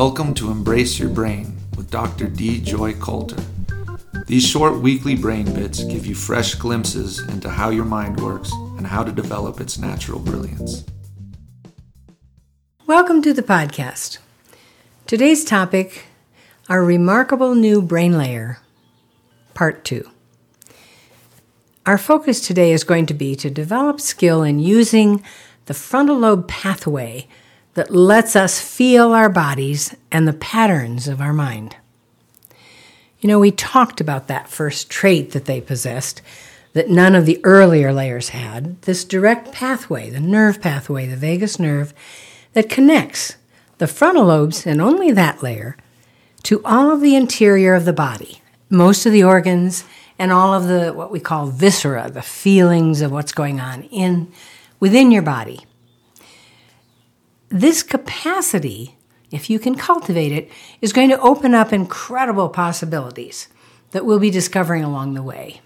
Welcome to Embrace Your Brain with Dr. Dee Joy Coulter. These short weekly brain bits give you fresh glimpses into how your mind works and how to develop its natural brilliance. Welcome to the podcast. Today's topic our remarkable new brain layer, part two. Our focus today is going to be to develop skill in using the frontal lobe pathway that lets us feel our bodies and the patterns of our mind. You know, we talked about that first trait that they possessed that none of the earlier layers had this direct pathway, the nerve pathway, the vagus nerve, that connects the frontal lobes and only that layer to all of the interior of the body, most of the organs, and all of the what we call viscera, the feelings of what's going on in within your body. This capacity, if you can cultivate it, is going to open up incredible possibilities that we'll be discovering along the way.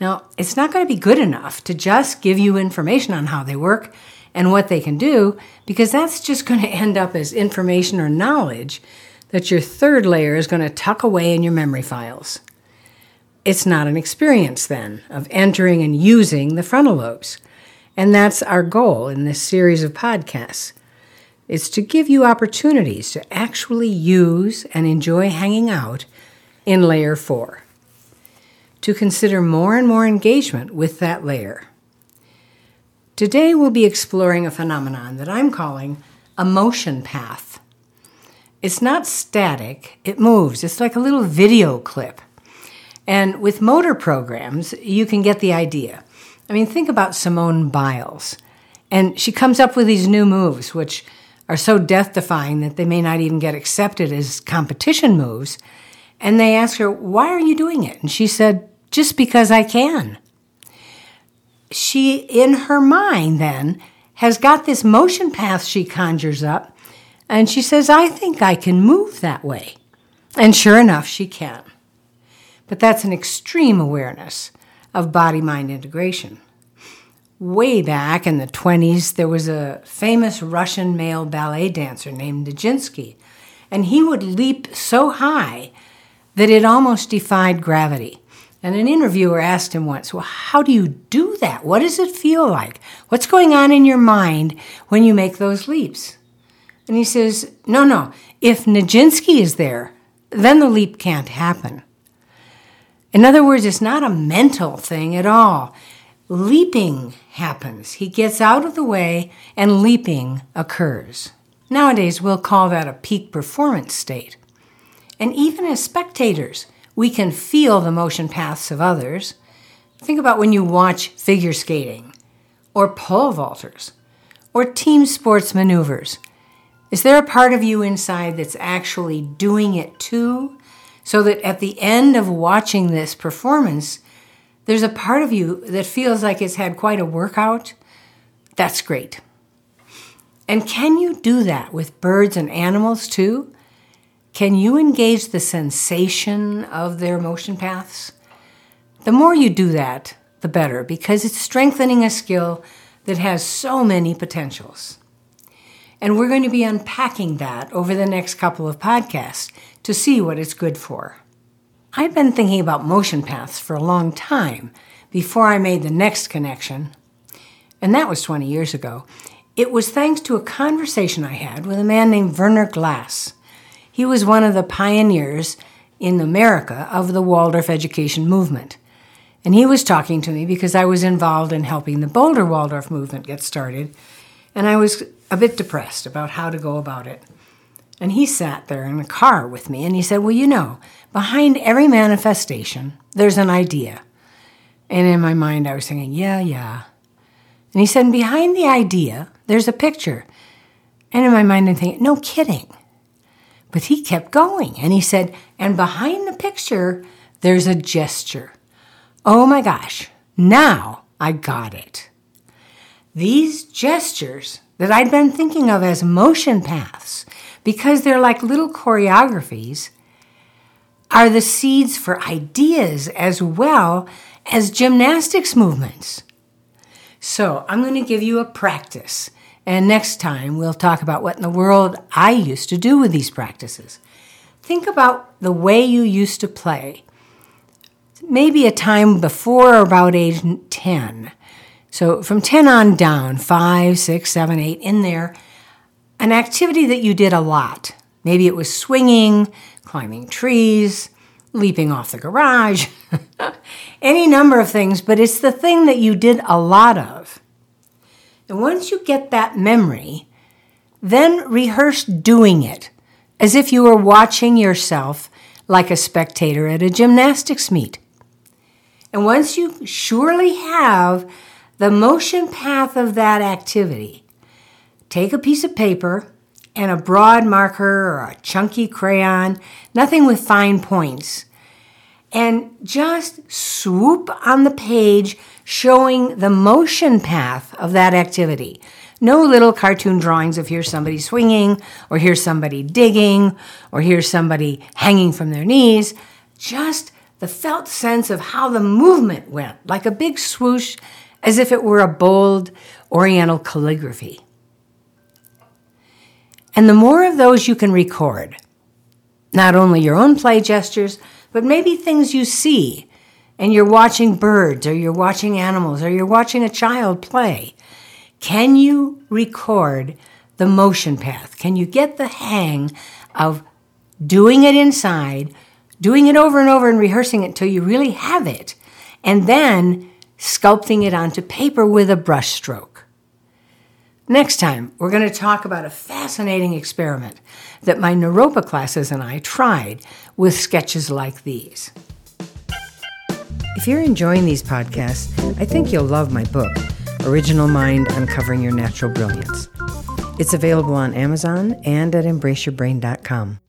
Now, it's not going to be good enough to just give you information on how they work and what they can do, because that's just going to end up as information or knowledge that your third layer is going to tuck away in your memory files. It's not an experience then of entering and using the frontal lobes. And that's our goal in this series of podcasts. It's to give you opportunities to actually use and enjoy hanging out in layer 4. To consider more and more engagement with that layer. Today we'll be exploring a phenomenon that I'm calling a motion path. It's not static, it moves. It's like a little video clip. And with motor programs, you can get the idea. I mean, think about Simone Biles. And she comes up with these new moves, which are so death defying that they may not even get accepted as competition moves. And they ask her, Why are you doing it? And she said, Just because I can. She, in her mind, then, has got this motion path she conjures up and she says, I think I can move that way. And sure enough, she can. But that's an extreme awareness of body mind integration. Way back in the 20s, there was a famous Russian male ballet dancer named Nijinsky, and he would leap so high that it almost defied gravity. And an interviewer asked him once, Well, how do you do that? What does it feel like? What's going on in your mind when you make those leaps? And he says, No, no, if Nijinsky is there, then the leap can't happen. In other words, it's not a mental thing at all. Leaping happens. He gets out of the way and leaping occurs. Nowadays, we'll call that a peak performance state. And even as spectators, we can feel the motion paths of others. Think about when you watch figure skating, or pole vaulters, or team sports maneuvers. Is there a part of you inside that's actually doing it too? So that at the end of watching this performance, there's a part of you that feels like it's had quite a workout? That's great. And can you do that with birds and animals too? Can you engage the sensation of their motion paths? The more you do that, the better, because it's strengthening a skill that has so many potentials. And we're going to be unpacking that over the next couple of podcasts to see what it's good for. I've been thinking about motion paths for a long time before I made the next connection, and that was 20 years ago. It was thanks to a conversation I had with a man named Werner Glas. He was one of the pioneers in America of the Waldorf education movement. And he was talking to me because I was involved in helping the Boulder Waldorf movement get started. And I was a bit depressed about how to go about it. And he sat there in the car with me and he said, Well, you know, behind every manifestation, there's an idea. And in my mind, I was thinking, Yeah, yeah. And he said, Behind the idea, there's a picture. And in my mind, I'm thinking, No kidding. But he kept going and he said, And behind the picture, there's a gesture. Oh my gosh, now I got it. These gestures that I'd been thinking of as motion paths because they're like little choreographies are the seeds for ideas as well as gymnastics movements. So, I'm going to give you a practice And next time, we'll talk about what in the world I used to do with these practices. Think about the way you used to play. Maybe a time before about age 10. So from 10 on down, 5, 6, 7, 8, in there, an activity that you did a lot. Maybe it was swinging, climbing trees, leaping off the garage, any number of things, but it's the thing that you did a lot of. And once you get that memory, then rehearse doing it as if you were watching yourself like a spectator at a gymnastics meet. And once you surely have the motion path of that activity, take a piece of paper and a broad marker or a chunky crayon, nothing with fine points, and just swoop on the page showing the motion path of that activity. No little cartoon drawings of here's somebody swinging, or here's somebody digging, or here's somebody hanging from their knees. Just the felt sense of how the movement went, like a big swoosh, as if it were a bold oriental calligraphy. And the more of those you can record, not only your own play gestures, but maybe things you see and you're watching birds or you're watching animals or you're watching a child play. Can you record the motion path? Can you get the hang of doing it inside, doing it over and over and rehearsing it until you really have it, and then sculpting it onto paper with a brush stroke? Next time, we're going to talk about a fascinating experiment that my Naropa classes and I tried with sketches like these. If you're enjoying these podcasts, I think you'll love my book, Original Mind Uncovering Your Natural Brilliance. It's available on Amazon and at embraceyourbrain.com.